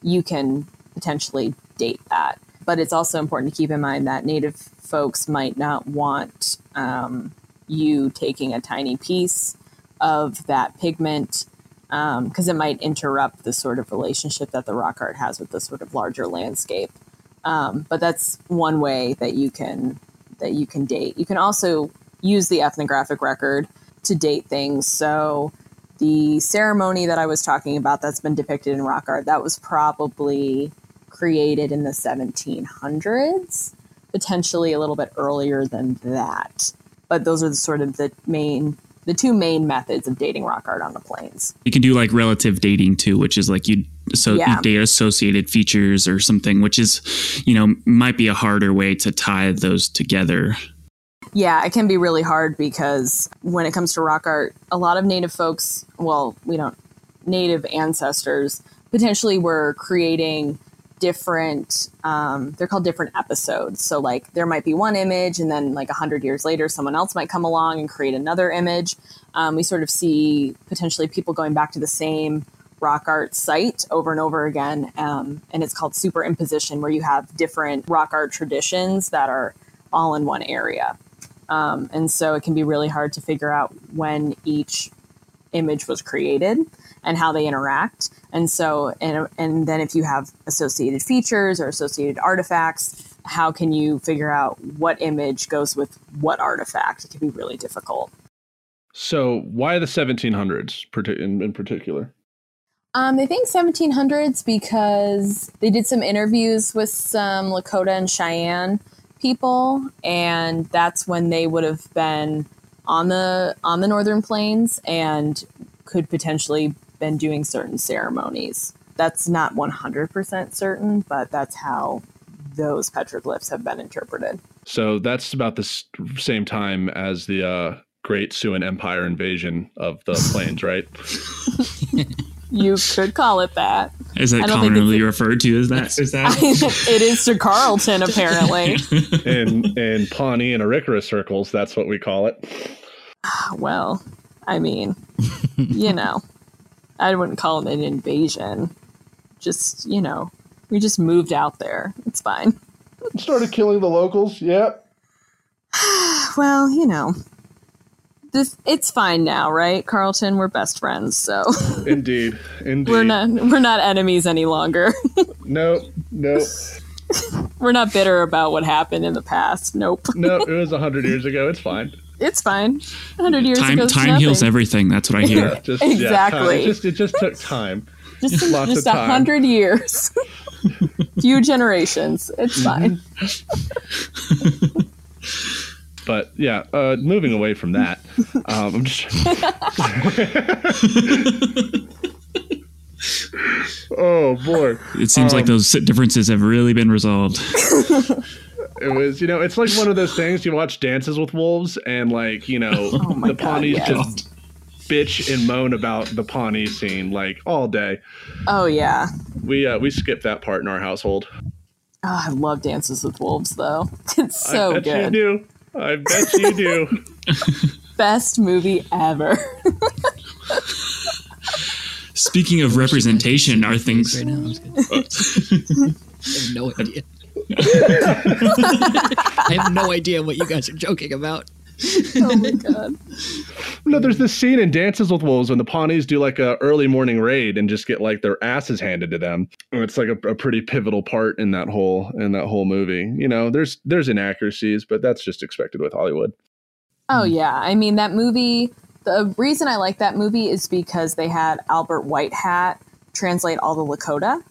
you can potentially date that. But it's also important to keep in mind that Native folks might not want um, you taking a tiny piece of that pigment because it might interrupt the sort of relationship that the rock art has with the sort of larger landscape Um, but that's one way that you can that you can date. You can also use the ethnographic record to date things. So the ceremony that I was talking about that's been depicted in rock art that was probably created in the 1700s, potentially a little bit earlier than that. But those are the sort of the main the two main methods of dating rock art on the plains. You can do like relative dating too, which is like you so Yeah. you date associated features or something, which is you know might be a harder way to tie those together. Yeah, it can be really hard because when it comes to rock art, a lot of native folks, well, we don't, native ancestors potentially were creating different, um, they're called different episodes. So, like, there might be one image, and then, like, a 100 years later, someone else might come along and create another image. Um, we sort of see potentially people going back to the same rock art site over and over again. Um, and it's called superimposition, where you have different rock art traditions that are all in one area. Um, and so it can be really hard to figure out when each image was created and how they interact. And so, and, and then if you have associated features or associated artifacts, how can you figure out what image goes with what artifact? It can be really difficult. So why the 1700s in, in particular? Um, I think 1700s because they did some interviews with some Lakota and Cheyenne people, and that's when they would have been on the on the northern plains and could potentially been doing certain ceremonies. That's not 100% certain, but that's how those petroglyphs have been interpreted. So that's about the same time as the uh, Great Siouan Empire invasion of the plains, right? You could call it that. Is that I don't think commonly it's a- referred to as that? Is that? it is to Carlton, apparently. in in Pawnee and Arikara circles, that's what we call it. Well, I mean, you know, I wouldn't call it an invasion. Just, you know, we just moved out there. It's fine. Started killing the locals. Yep. Well, you know, this it's fine now, right, Carlton? We're best friends, so Indeed. Indeed. we're not we're not enemies any longer. no, no, we're not bitter about what happened in the past. Nope, No, it was a hundred years ago. It's fine. It's fine. hundred years time ago, time heals everything. That's what I hear. Just, yeah, time. Exactly. it, just, it just took time. just lots just of a hundred years, few generations. It's fine. But yeah, uh, moving away from that, um, I'm just. oh boy, It seems like Um, those differences have really been resolved. It was you know it's like one of those things you watch Dances with Wolves and like you know Oh my the God, Pawnees yes. just bitch and moan about the Pawnee scene like all day. Oh yeah. We uh, we skipped that part in our household. Oh, I love Dances with Wolves, though. It's so I so bet good. you do. I bet you do. Best movie ever. Speaking of representation, are things right now? I'm just. I have no idea. I have no idea what you guys are joking about. oh my god. No, there's this scene in Dances with Wolves when the Pawnees do like a early morning raid and just get like their asses handed to them. And It's like a, a pretty pivotal part in that whole in that whole movie. You know, there's there's inaccuracies, but that's just expected with Hollywood. Oh yeah. I mean that movie. The reason I like that movie is because they had Albert White Hat translate all the Lakota,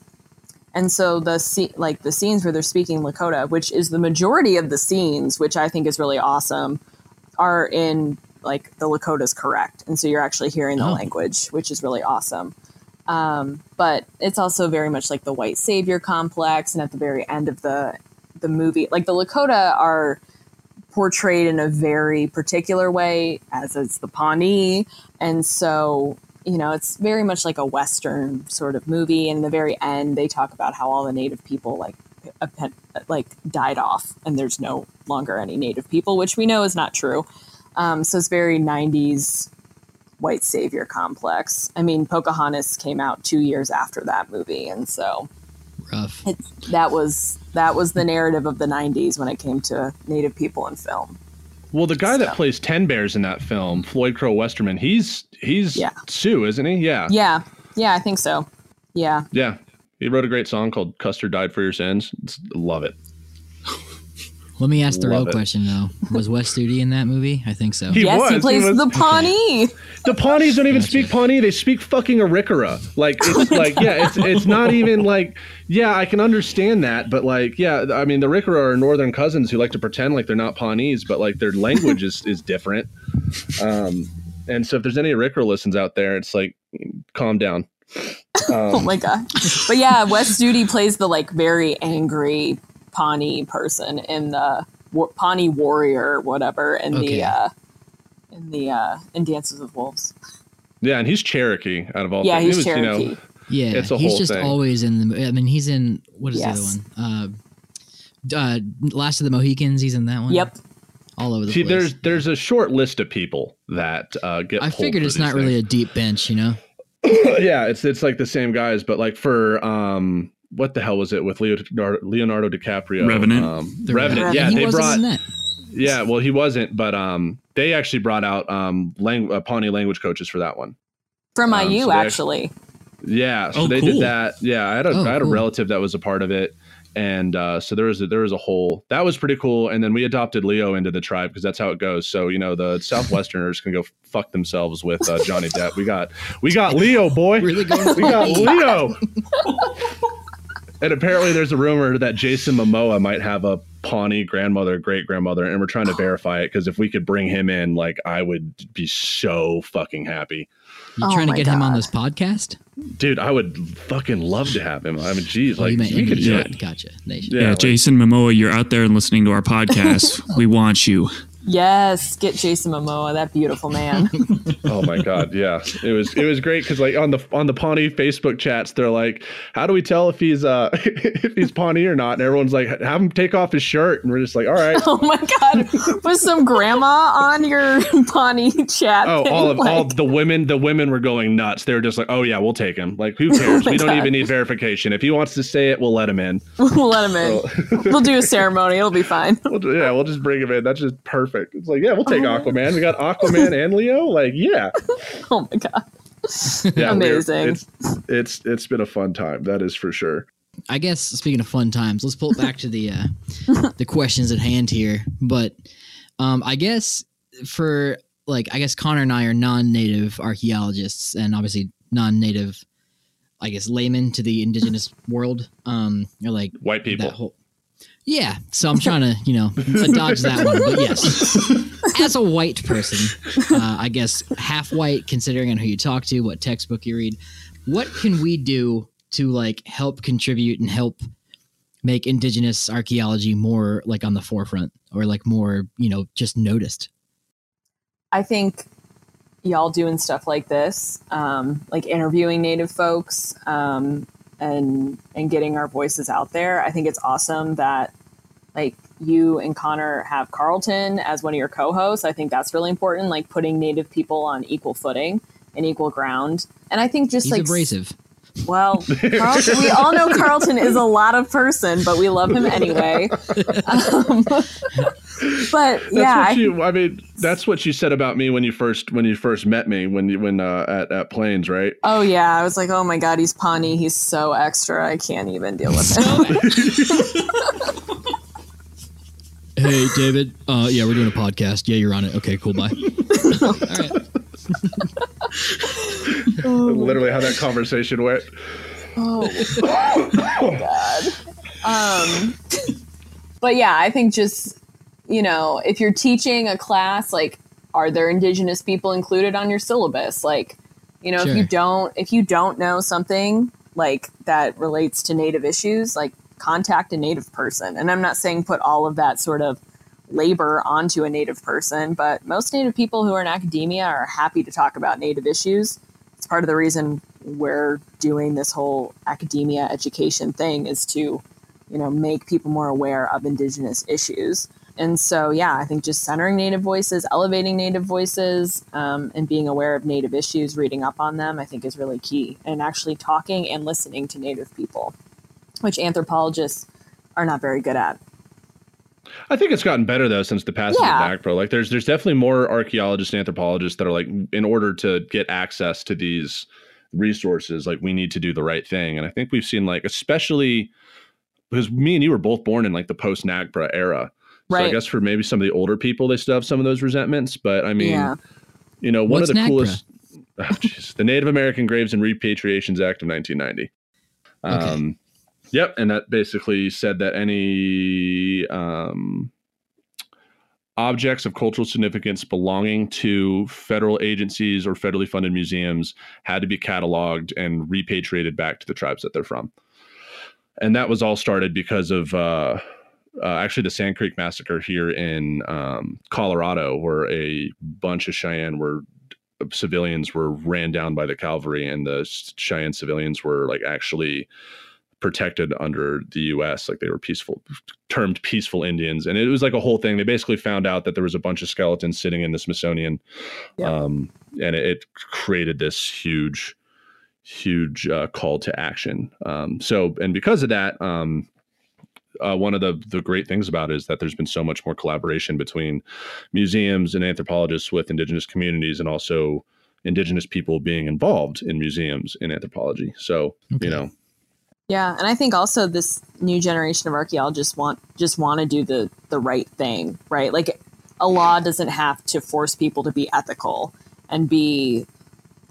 and so the sce- like the scenes where they're speaking Lakota, which is the majority of the scenes, which I think is really awesome, are in like the Lakota's correct, and so you're actually hearing the Oh. language, which is really awesome. Um, but it's also very much like the white savior complex, and at the very end of the the movie, like the Lakota are portrayed in a very particular way, as is the Pawnee. And so, you know, it's very much like a Western sort of movie. And in the very end, they talk about how all the native people like like died off and there's no longer any native people, which we know is not true. Um, so it's very 90s white savior complex. I mean, Pocahontas came out two years after that movie. And so Rough. it, that was that was the narrative of the 90s when it came to native people in film. Well, the guy that plays Ten Bears in that film, Floyd Crow Westerman, he's he's Yeah. Sioux, isn't he? Yeah. Yeah, yeah, I think so. Yeah, Yeah. He wrote a great song called "Custer Died for Your Sins." It's, love it. Let me ask the Love real it. question though: Was Wes Studi in that movie? I think so. He yes, was, he he plays was- the Pawnee. The Pawnees don't even Gotcha. speak Pawnee; they speak fucking Arikara. Like it's like yeah, it's it's not even like yeah, I can understand that, but like yeah, I mean the Arikara are northern cousins who like to pretend like they're not Pawnees, but like their language is is different. Um, and so if there's any Arikara listens out there, it's like calm down. oh Um, my god! But yeah, Wes Studi plays the like very angry Pawnee person in the war- Pawnee warrior, whatever, in Okay. the uh, in the uh, in Dances with Wolves. yeah, and he's Cherokee out of all. Yeah, things. he's He was, you Cherokee. know, Yeah, It's a he's whole just thing. always in the. I mean, he's in what is Yes. the other one? Uh, uh, Last of the Mohicans. He's in that one. Yep. all over the See, place. there's there's a short list of people that uh, get. I pulled figured for it's these not really a deep bench, you know. yeah, it's it's like the same guys, but like for um, what the hell was it with Leonardo, Leonardo DiCaprio? Revenant? Um, The Revenant. Revenant. Yeah, he they wasn't brought. in that. Yeah, well, he wasn't, but um, they actually brought out um, lang- uh, Pawnee language coaches for that one. From Um, IU, so they actually. Yeah, so Oh, they cool. did that. Yeah, I had a Oh, I had a cool. relative that was a part of it, and uh, so there was a, there was a whole that was pretty cool. And then we adopted Leo into the tribe because that's how it goes. So you know the Southwesterners can go fuck themselves with uh, Johnny Depp. We got we got Leo, boy. Really going We got Leo. and apparently, there's a rumor that Jason Momoa might have a Pawnee grandmother, great grandmother, and we're trying to verify it because if we could bring him in, like I would be so fucking happy, You Oh trying to my get him on this podcast? dude. I would fucking love to have him. I mean, geez, oh, like you meant we could do yeah, it. Gotcha. Nation. Yeah, Yeah, like- Jason Momoa, you're out there and listening to our podcast. we want you. Yes, get Jason Momoa, that beautiful man. Oh my god, yeah. It was it was great because like on the on the Pawnee Facebook chats, they're like, "How do we tell if he's uh if he's Pawnee or not?" And everyone's like, "Have him take off his shirt," and we're just like, "All right." oh my god, was some grandma on your Pawnee chat? Oh, thing? all of all the women, the women were going nuts. They were just like, "Oh yeah, we'll take him." Like, who cares? my we don't God. even need verification. If he wants to say it, we'll let him in. we'll let him in. We'll do a ceremony. It'll be fine. We'll, ju- yeah, we'll just bring him in. That's just perfect. It's like, yeah, we'll take Oh. Aquaman. We got Aquaman and Leo. Like, yeah, Oh my god. yeah, Amazing. It's it's it's been a fun time. That is for sure. I guess speaking of fun times, let's pull it back to the uh, the questions at hand here. But um, I guess for like, I guess Connor and I are non-native archaeologists, and obviously non-native, I guess laymen to the indigenous world. Um, or like White people. that whole. Yeah, so I'm trying to you know dodge that one, but yes, as a white person, uh, I guess half white, considering on who you talk to, what textbook you read, what can we do to like help contribute and help make indigenous archaeology more like on the forefront or like more you know just noticed? I think y'all doing stuff like this, um, like interviewing Native folks, um, and and getting our voices out there. I think it's awesome that like you and Connor have Carlton as one of your co-hosts. I think that's really important. Like putting Native people on equal footing and equal ground. And I think just He's like abrasive. Well, Carlton, we all know Carlton is a lot of person, but we love him anyway. Um, but That's yeah, what I- you. I mean, that's what you said about me when you first when you first met me when you when uh, at at Plains, right? Oh yeah, I was like, oh my god, he's Pawnee. He's so extra. I can't even deal with him. Hey, David. Uh, yeah, we're doing a podcast. Yeah, you're on it. Okay, cool. Bye. All right. Literally how that conversation went. oh, oh god. Um, but yeah, I think just you know, if you're teaching a class, like, are there Indigenous people included on your syllabus? Like, you know, if you don't, if you don't know something like that relates to Native issues, like contact a Native person. And I'm not saying put all of that sort of labor onto a Native person, but most Native people who are in academia are happy to talk about Native issues. It's part of the reason we're doing this whole academia education thing is to, you know, make people more aware of Indigenous issues. And so, yeah, I think just centering Native voices, elevating Native voices, um, and being aware of Native issues, reading up on them, I think is really key. And actually talking and listening to Native people, which anthropologists are not very good at. I think it's gotten better though since the passage Yeah. of NAGPRA. Like, there's there's definitely more archaeologists and anthropologists that are like, in order to get access to these resources like we need to do the right thing and i think we've seen like especially because me and you were both born in like the post NAGPRA era Right. so i guess for maybe some of the older people they still have some of those resentments but i mean Yeah. you know one What's of the NAGPRA? coolest oh, jeez, the native american graves and repatriations act of 1990 Okay. um yep and that basically said that any um objects of cultural significance belonging to federal agencies or federally funded museums had to be cataloged and repatriated back to the tribes that they're from. And that was all started because of uh, uh, actually the Sand Creek massacre here in um, Colorado, where a bunch of Cheyenne were civilians were ran down by the cavalry, and the Cheyenne civilians were like actually protected under the U.S. Like they were peaceful, termed peaceful Indians, and it was like a whole thing. They basically found out that there was a bunch of skeletons sitting in the Smithsonian, Yeah. um, and it, it created this huge, huge uh, call to action. Um, so, and because of that, um, uh, one of the the great things about it is that there's been so much more collaboration between museums and anthropologists with indigenous communities, and also indigenous people being involved in museums in anthropology. So, Okay. you know, Yeah, and I think also this new generation of archaeologists want just want to do the the right thing, right? Like a law doesn't have to force people to be ethical and be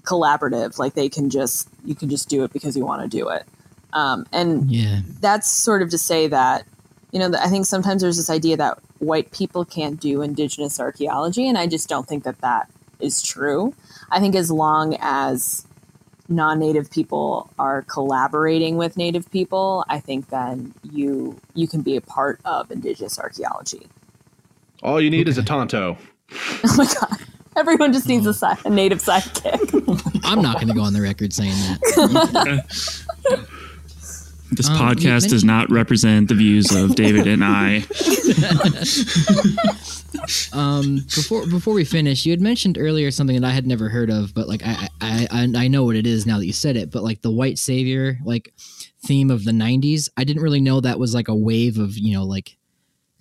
collaborative. Like they can just you can just do it because you want to do it. Um, and Yeah. that's sort of to say that you know i think sometimes there's this idea that white people can't do indigenous archaeology and i just don't think that that is true i think as long as non-native people are collaborating with native people i think then you you can be a part of indigenous archaeology. All you need is a Tonto. oh my god. Everyone just needs a, mm. si- a native sidekick. I'm not going to go on the record saying that. This Um, podcast does not represent the views of David and I. Um, before before we finish, you had mentioned earlier something that I had never heard of, but like I I I, I know what it is now that you said it. But like the white savior like theme of the '90s, I didn't really know that was like a wave of you know like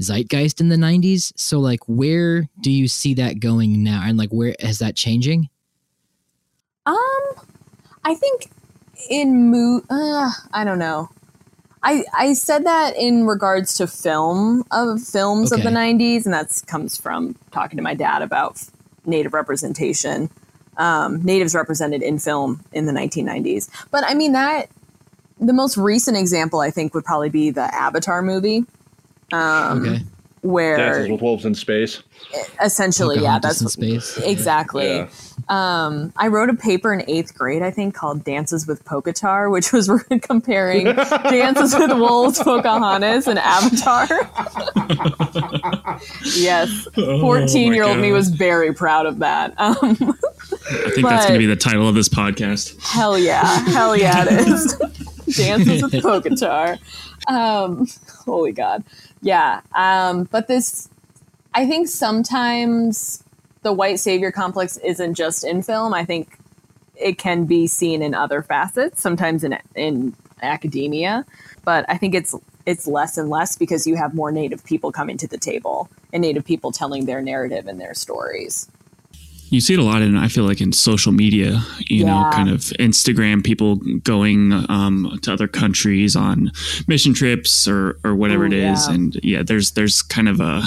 zeitgeist in the '90s. So like, where do you see that going now, and like where is that changing? Um, I think in mo uh, I don't know. I I said that in regards to film of films of the '90s, and that comes from talking to my dad about native representation. Um, natives represented in film in the 1990s, but I mean that the most recent example I think would probably be the Avatar movie, um, Okay, where Dances with Wolves in Space. essentially, yeah, that's in space. exactly. Yeah. Um, I wrote a paper in eighth grade, I think, called "Dances with Pokatar," which was comparing Dances with Wolves, Pocahontas, and Avatar. yes, fourteen-year-old me was very proud of that. Um, I think that's going to be the title of this podcast. hell yeah, hell yeah, it is. Dances with Pokatar. Um, holy God, yeah. Um, but this, I think sometimes the white savior complex isn't just in film. I think it can be seen in other facets, sometimes in in academia. But I think it's it's less and less because you have more native people coming to the table and native people telling their narrative and their stories. You see it a lot in, I feel like, in social media, you know, kind of Instagram, people going um, to other countries on mission trips or, or whatever Ooh, it is. yeah. And yeah, there's, there's kind of a,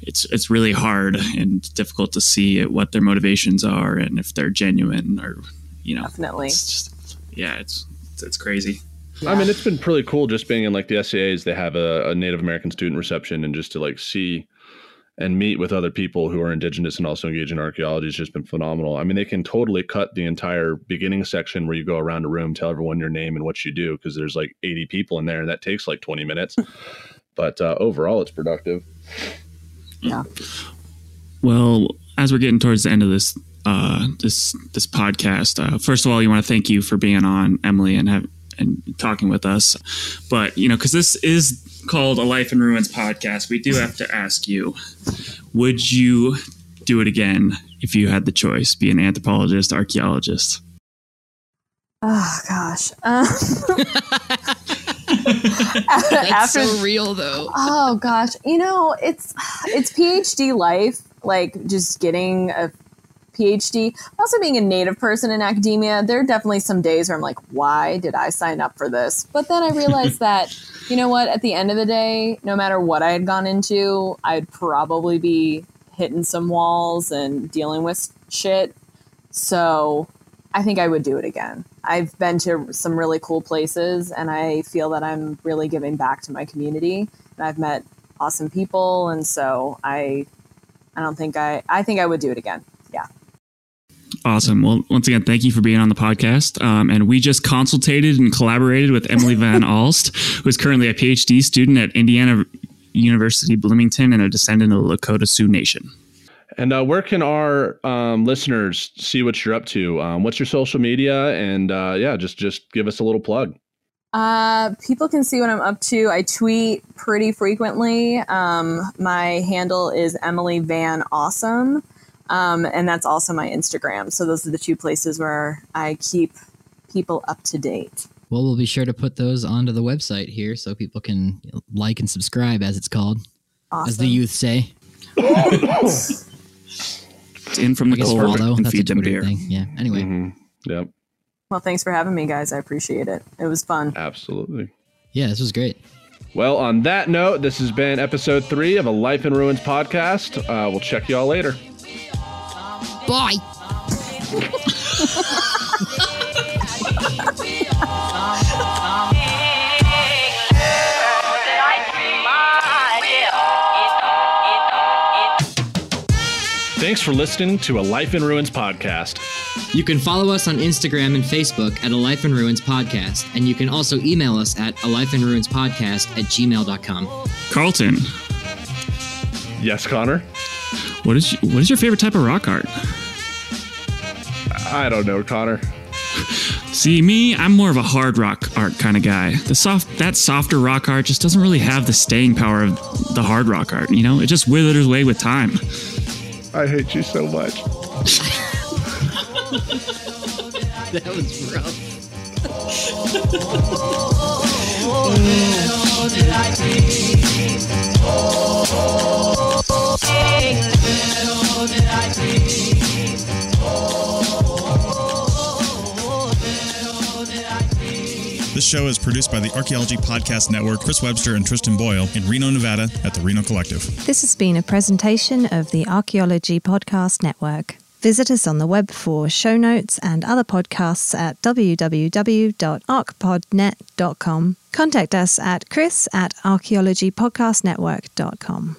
it's, it's really hard and difficult to see what their motivations are and if they're genuine or, you know, Definitely. it's just, yeah, it's, it's, it's crazy. I mean, it's been pretty cool just being in like the SCAs. They have a, a Native American student reception, and just to like see and meet with other people who are indigenous and also engage in archaeology has just been phenomenal. I mean, they can totally cut the entire beginning section where you go around a room, tell everyone your name and what you do, because there's like 80 people in there, and that takes like 20 minutes. but uh, overall, it's productive. Yeah. Well, as we're getting towards the end of this uh, this this podcast, uh, first of all, you want to thank you for being on, Emily, and have and talking with us. But you know, because this is called a Life in Ruins podcast, we do have to ask you: Would you do it again if you had the choice? Be an anthropologist, archaeologist? Oh gosh. Um, That's after so real, though. oh gosh, you know it's it's PhD life. Like just getting a PhD. Also, being a native person in academia, there are definitely some days where I'm like, why did I sign up for this? But then I realized that, you know what, at the end of the day, no matter what I had gone into, I'd probably be hitting some walls and dealing with shit. So I think I would do it again. I've been to some really cool places and I feel that I'm really giving back to my community and I've met awesome people and so I I don't think I I think I would do it again. Yeah. Awesome. Well, once again, thank you for being on the podcast. Um, and we just consulted and collaborated with Emily Van Alst, who is currently a PhD student at Indiana University Bloomington and a descendant of the Lakota Sioux Nation. And uh, where can our um, listeners see what you're up to? Um, what's your social media? And uh, yeah, just just give us a little plug. Uh, people can see what I'm up to. I tweet pretty frequently. Um, my handle is Emily Van Awesome, um, and that's also my Instagram. So those are the two places where I keep people up to date. Well, we'll be sure to put those onto the website here so people can like and subscribe, as it's called, Awesome. as the youth say. It's in from the guess cold follow. and That's a feed them Twitter beer. thing. Yeah. Anyway, Mhm. Yep, Well, thanks for having me, guys. I appreciate it. It was fun. absolutely. yeah, this was great. Well, on that note, this has been episode three of a Life in Ruins podcast. Uh, we'll check y'all later. Bye. Thanks for listening to a Life in Ruins podcast. You can follow us on Instagram and Facebook at A Life in Ruins Podcast, and you can also email us at a life in ruins podcast at gmail.com. Carlton, Yes, Connor. What is what is your favorite type of rock art? I don't know, Connor. See, me, I'm more of a hard rock art kind of guy. The soft, that softer rock art just doesn't really have the staying power of the hard rock art. You know, it just withers away with time. I hate you so much. That was rough. This show is produced by the Archaeology Podcast Network, Chris Webster and Tristan Boyle in Reno, Nevada at the Reno Collective. This has been a presentation of the Archaeology Podcast Network. Visit us on the web for show notes and other podcasts at www.archpodnet.com. Contact us at chris at archaeologypodcastnetwork.com.